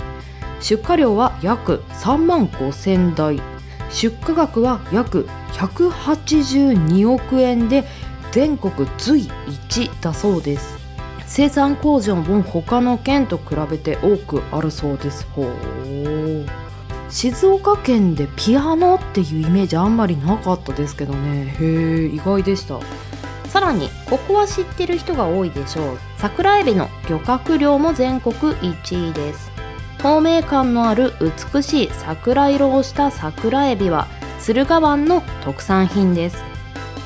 出荷量は約3万5000台。出荷額は約182億円で全国随一だそうです。生産工場も他の県と比べて多くあるそうですほう。静岡県でピアノっていうイメージあんまりなかったですけどね。へえ意外でした。さらにここは知ってる人が多いでしょう。桜エビの漁獲量も全国1位です。透明感のある美しい桜色をした桜エビは駿河湾の特産品です。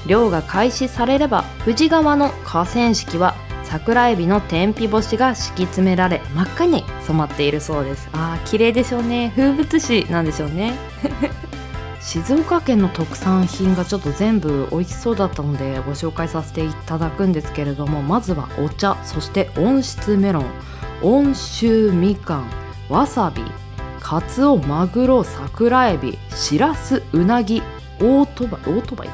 漁が開始されれば富士川の河川敷は桜エビの天日干しが敷き詰められ真っ赤に染まっているそうです。あー綺麗でしょうね。風物詩なんでしょうね。静岡県の特産品がちょっと全部美味しそうだったのでご紹介させていただくんですけれどもまずはお茶そして温室メロン温州みかんわさびカツオマグロ桜エビしらすうなぎオートバイオートバイ？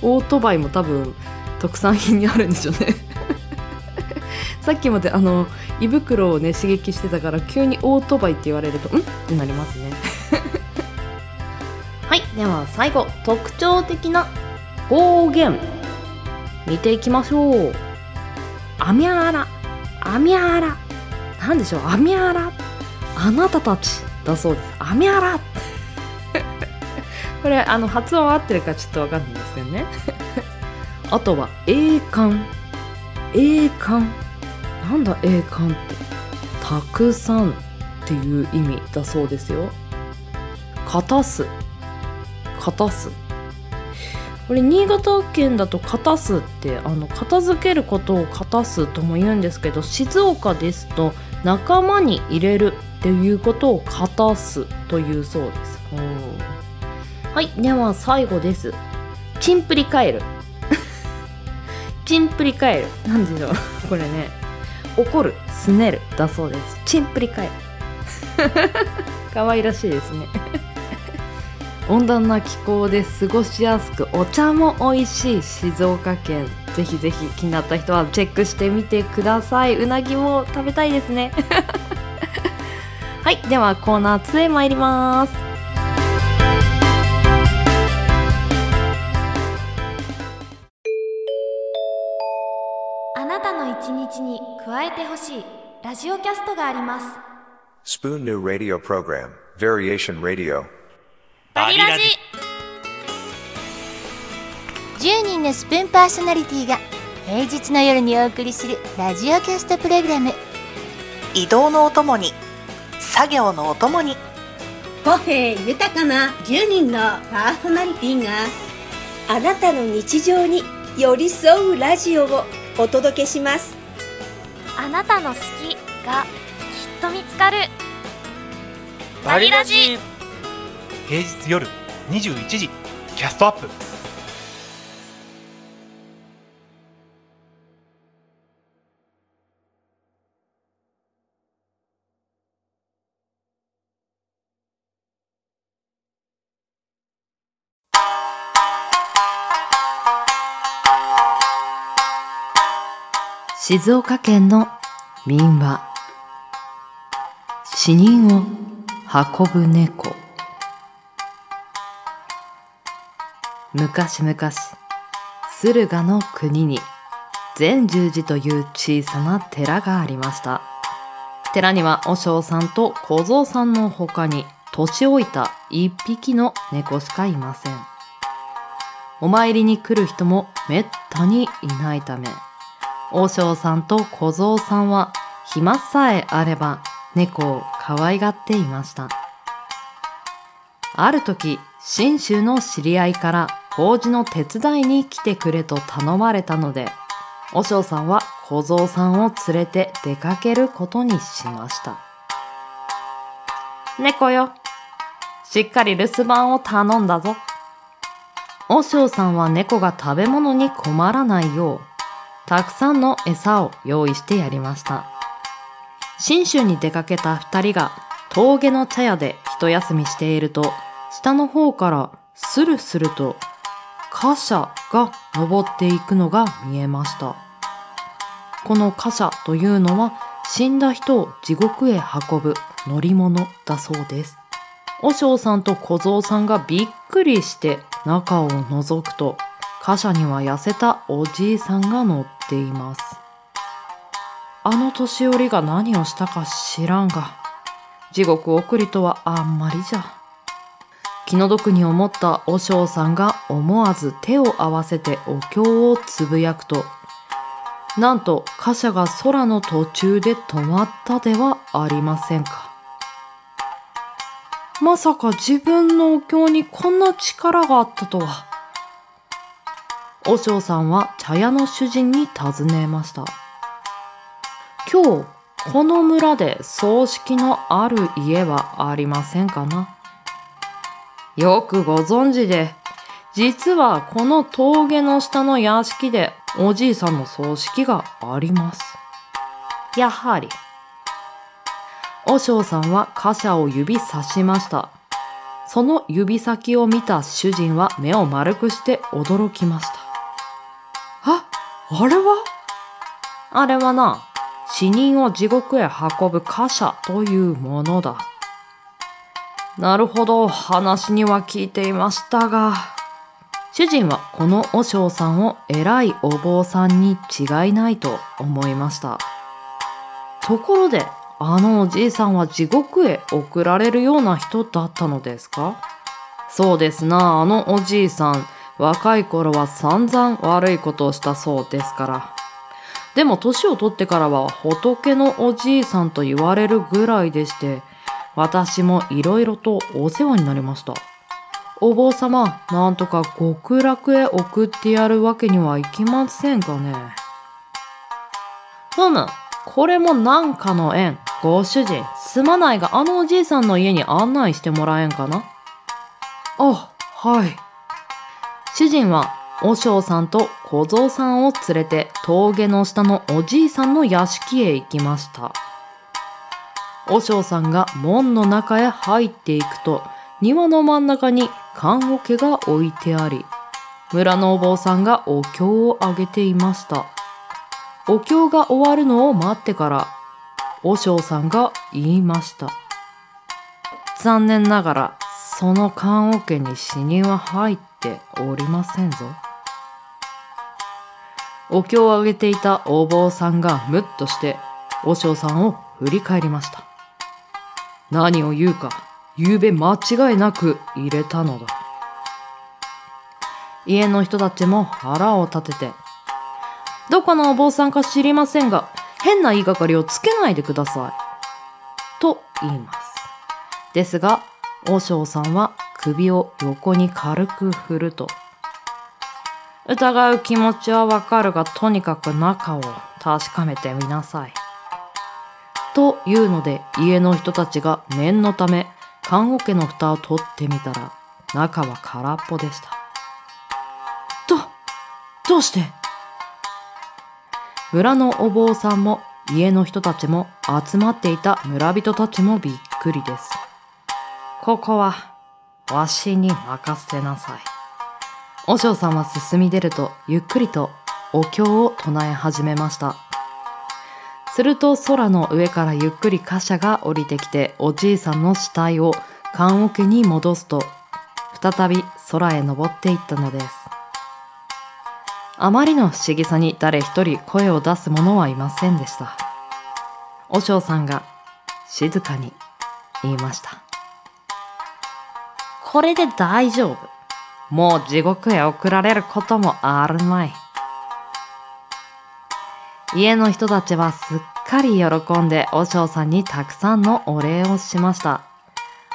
オートバイ も多分特産品にあるんでしょうね。さっきまであの胃袋をね刺激してたから急にオートバイって言われるとん？ってなりますね。はいでは最後特徴的な方言。見ていきましょう。あみゃーらあみゃーらなんでしょう？あみゃーらあなたたち。だそうです。あみゃーらこれあの発音合ってるかちょっとわかんないんですけどねあとは栄冠。栄冠。なんだ栄冠って。たくさんっていう意味だそうですよ。かたす。かたす。これ新潟県だとかたすってあの片付けることをかたすとも言うんですけど静岡ですと仲間に入れるっていうことをかたすというそうです。はいでは最後です。チンプリカエル。チンプリカエルなんでしょう。これね。怒るすねる。だそうです。チンプリカエル可愛らしいですね。温暖な気候で過ごしやすくお茶も美味しい静岡県。ぜひぜひ気になった人はチェックしてみてください。うなぎも食べたいですね。はいではコーナー2へ参ります加えてほしいラジオキャストがあります。Spoon New Radio Program, Variation Radio. バリラジ。10人のスプーンパーソナリティが平日の夜にお送りするラジオキャストプログラム。移動のお供に作業のお供に。個性豊かな10人のパーソナリティがあなたの日常に寄り添うラジオをお届けしますあなたの好きがきっと見つかる。バリラジ。平日夜21時キャストアップ静岡県の民話。死人を運ぶ猫。昔々駿河の国に善十寺という小さな寺がありました。寺には和尚さんと小僧さんの他に年老いた一匹の猫しかいません。お参りに来る人もめったにいないため和尚さんと小僧さんは暇さえあれば猫を可愛がっていました。ある時、信州の知り合いから法事の手伝いに来てくれと頼まれたので、和尚さんは小僧さんを連れて出かけることにしました。猫よ、しっかり留守番を頼んだぞ。和尚さんは猫が食べ物に困らないよう、たくさんの餌を用意してやりました。信州に出かけた二人が峠の茶屋で一休みしていると、下の方からスルスルと貨車が登っていくのが見えました。この貨車というのは死んだ人を地獄へ運ぶ乗り物だそうです。和尚さんと小僧さんがびっくりして中を覗くと貨車には痩せたおじいさんが乗っています。あの年寄りが何をしたか知らんが、地獄送りとはあんまりじゃ。気の毒に思った和尚さんが思わず手を合わせてお経をつぶやくと、なんと貨車が空の途中で止まったではありませんか。まさか自分のお経にこんな力があったとは。和尚さんは茶屋の主人に尋ねました。今日、この村で葬式のある家はありませんかな？よくご存知で、実はこの峠の下の屋敷でおじいさんの葬式があります。やはり。和尚さんは貨車を指さしました。その指先を見た主人は目を丸くして驚きました。あ、れは？あれはな、死人を地獄へ運ぶ貨車というものだ。なるほど、話には聞いていましたが、主人はこの和尚さんを偉いお坊さんに違いないと思いました。ところで、あのおじいさんは地獄へ送られるような人だったのですか？そうですな、あのおじいさん、若い頃は散々悪いことをしたそうですから。でも年を取ってからは仏のおじいさんと言われるぐらいでして、私もいろいろとお世話になりました。お坊様、なんとか極楽へ送ってやるわけにはいきませんかね。ふむ、これもなんかの縁。ご主人、すまないがあのおじいさんの家に案内してもらえんかなあ、はい。主人は、和尚さんと小僧さんを連れて峠の下のおじいさんの屋敷へ行きました。和尚さんが門の中へ入っていくと、庭の真ん中に棺桶が置いてあり、村のお坊さんがお経をあげていました。お経が終わるのを待ってから、和尚さんが言いました。残念ながら、その棺桶に死人は入っておりませんぞ。お経をあげていたお坊さんがムッとして、和尚さんを振り返りました。何を言うか、夕べ間違いなく入れたのだ。家の人たちも腹を立てて、どこのお坊さんか知りませんが、変な言いがかりをつけないでください。と言います。ですが、和尚さんは首を横に軽く振ると、疑う気持ちはわかるが、とにかく中を確かめてみなさい。というので、家の人たちが念のため、棺桶の蓋を取ってみたら、中は空っぽでした。ど、どうして？村のお坊さんも家の人たちも集まっていた村人たちもびっくりです。ここはわしに任せなさい。和尚さんは進み出るとゆっくりとお経を唱え始めました。すると空の上からゆっくり貨車が降りてきておじいさんの死体を棺桶に戻すと再び空へ登っていったのです。あまりの不思議さに誰一人声を出す者はいませんでした。和尚さんが静かに言いました。これで大丈夫。もう地獄へ送られることもあるまい。家の人たちはすっかり喜んで和尚さんにたくさんのお礼をしました。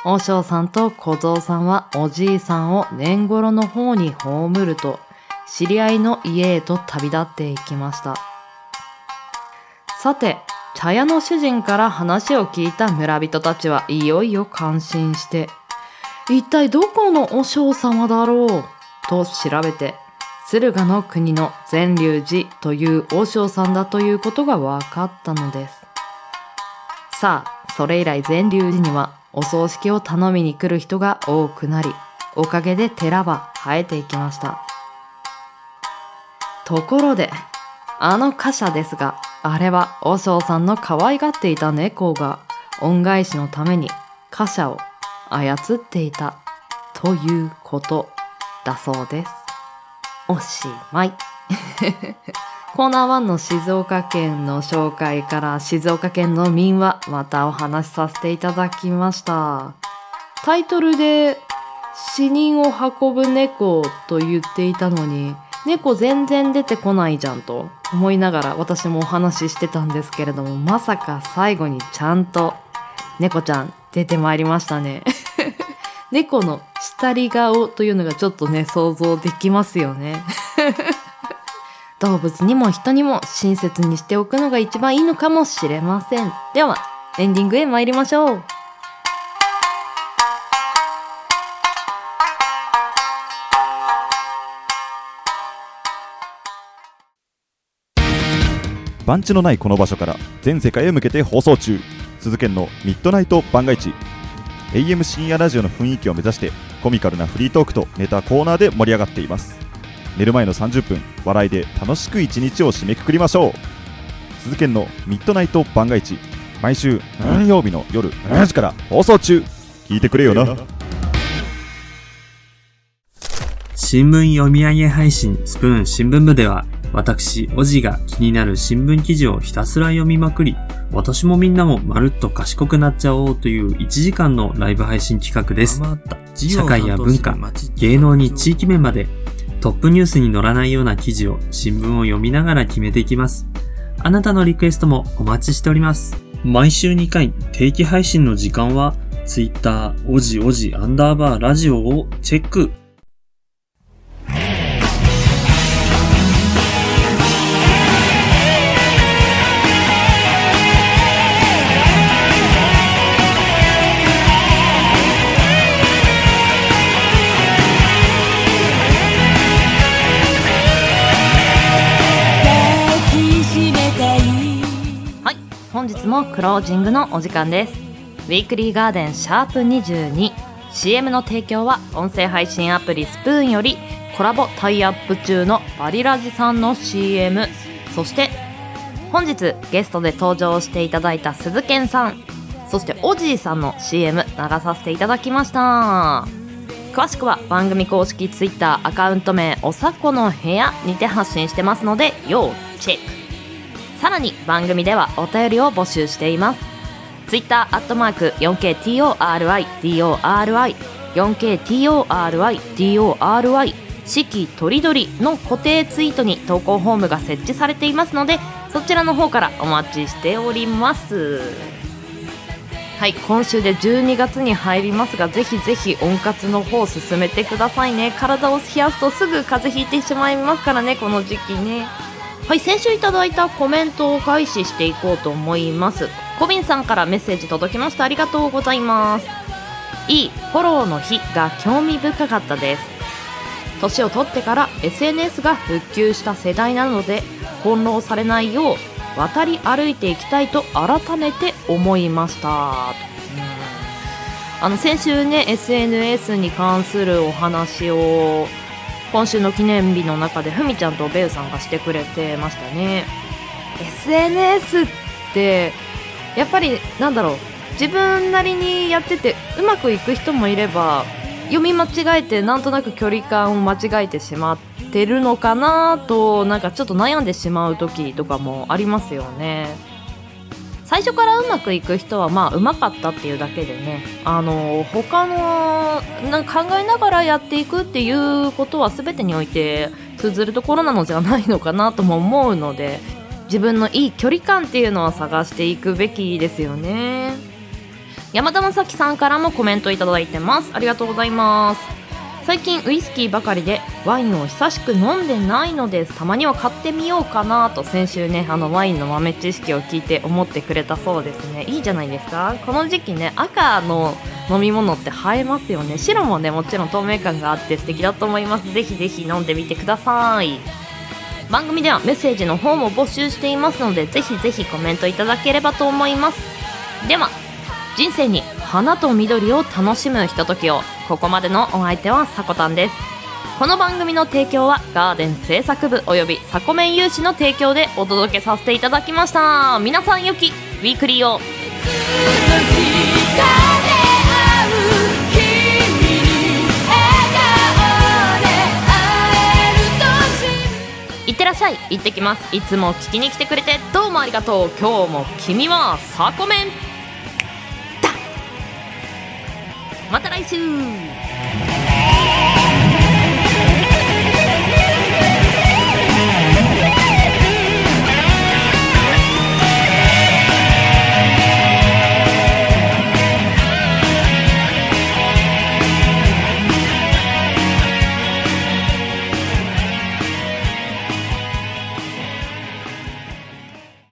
和尚さんと小僧さんはおじいさんを年頃の方に葬ると、知り合いの家へと旅立っていきました。さて、茶屋の主人から話を聞いた村人たちはいよいよ感心して、一体どこの和尚様だろうと調べて、駿河の国の善隆寺という和尚さんだということが分かったのです。さあ、それ以来善隆寺にはお葬式を頼みに来る人が多くなり、おかげで寺は生えていきました。ところで、あの貨車ですが、あれは和尚さんの可愛がっていた猫が恩返しのために貨車を操っていたということだそうです。おしまい。コーナー1の静岡県の紹介から静岡県の民話またお話しさせていただきました。タイトルで死人を運ぶ猫と言っていたのに猫全然出てこないじゃんと思いながら私もお話ししてたんですけれどもまさか最後にちゃんと猫ちゃん出てまいりましたね。猫の下り顔というのがちょっとね想像できますよね。動物にも人にも親切にしておくのが一番いいのかもしれません。では、エンディングへ参りましょう。番地のないこの場所から全世界へ向けて放送中鈴研のミッドナイト番外地 AM 深夜ラジオの雰囲気を目指してコミカルなフリートークとネタコーナーで盛り上がっています。寝る前の30分笑いで楽しく一日を締めくくりましょう。鈴研のミッドナイト番外地毎週何曜日の夜7時から放送中。聞いてくれよな。新聞読み上げ配信スプーン新聞部では私、おじが気になる新聞記事をひたすら読みまくり、私もみんなもまるっと賢くなっちゃおうという1時間のライブ配信企画です。社会や文化、芸能に地域面までトップニュースに載らないような記事を新聞を読みながら決めていきます。あなたのリクエストもお待ちしております。毎週2回定期配信の時間は Twitter おじおじアンダーバーラジオをチェック。本日もクロージングのお時間です。ウィークリーガーデンシャープ 22CM の提供は音声配信アプリスプーンよりコラボタイアップ中のバリラジさんの CM そして本日ゲストで登場していただいた鈴賢さん。そしておじいさんの CM 流させていただきました。詳しくは番組公式 Twitter アカウント名おさこの部屋にて発信してますので要チェック。さらに番組ではお便りを募集しています。Twitter アットマーク 4KTORIDORI 4KTORIDORI 四季とりどりの固定ツイートに投稿フォームが設置されていますのでそちらの方からお待ちしております。はい今週で12月に入りますがぜひぜひ温活の方進めてくださいね。体を冷やすとすぐ風邪ひいてしまいますからねこの時期ね。はい先週いただいたコメントを開始していこうと思います。コビンさんからメッセージ届きました。ありがとうございます。いいフォローの日が興味深かったです。年を取ってから SNS が復旧した世代なので翻弄されないよう渡り歩いていきたいと改めて思いました。あの先週ね SNS に関するお話を今週の記念日の中でふみちゃんとベウさんがしてくれてましたね。SNS ってやっぱりなんだろう。自分なりにやっててうまくいく人もいれば読み間違えてなんとなく距離感を間違えてしまってるのかなとなんかちょっと悩んでしまう時とかもありますよね。最初からうまくいく人はまあうまかったっていうだけでね。あの他のなんか考えながらやっていくっていうことは全てにおいて通ずるところなのじゃないのかなとも思うので自分のいい距離感っていうのを探していくべきですよね。山田正樹さんからもコメントいただいてます。ありがとうございます。最近ウイスキーばかりでワインを久しく飲んでないのです。たまには買ってみようかなと先週ねあのワインの豆知識を聞いて思ってくれたそうですね。いいじゃないですか。この時期ね赤の飲み物って映えますよね。白もねもちろん透明感があって素敵だと思います。ぜひぜひ飲んでみてください。番組ではメッセージの方も募集していますのでぜひぜひコメントいただければと思います。では人生に花と緑を楽しむひとときを。ここまでのお相手はさこたんです。この番組の提供はガーデン製作部およびサコメン有志の提供でお届けさせていただきました。皆さんよきウィークリーを。いってらっしゃい。行ってきます。いつも聞きに来てくれてどうもありがとう。今日も君はサコメン。また来週。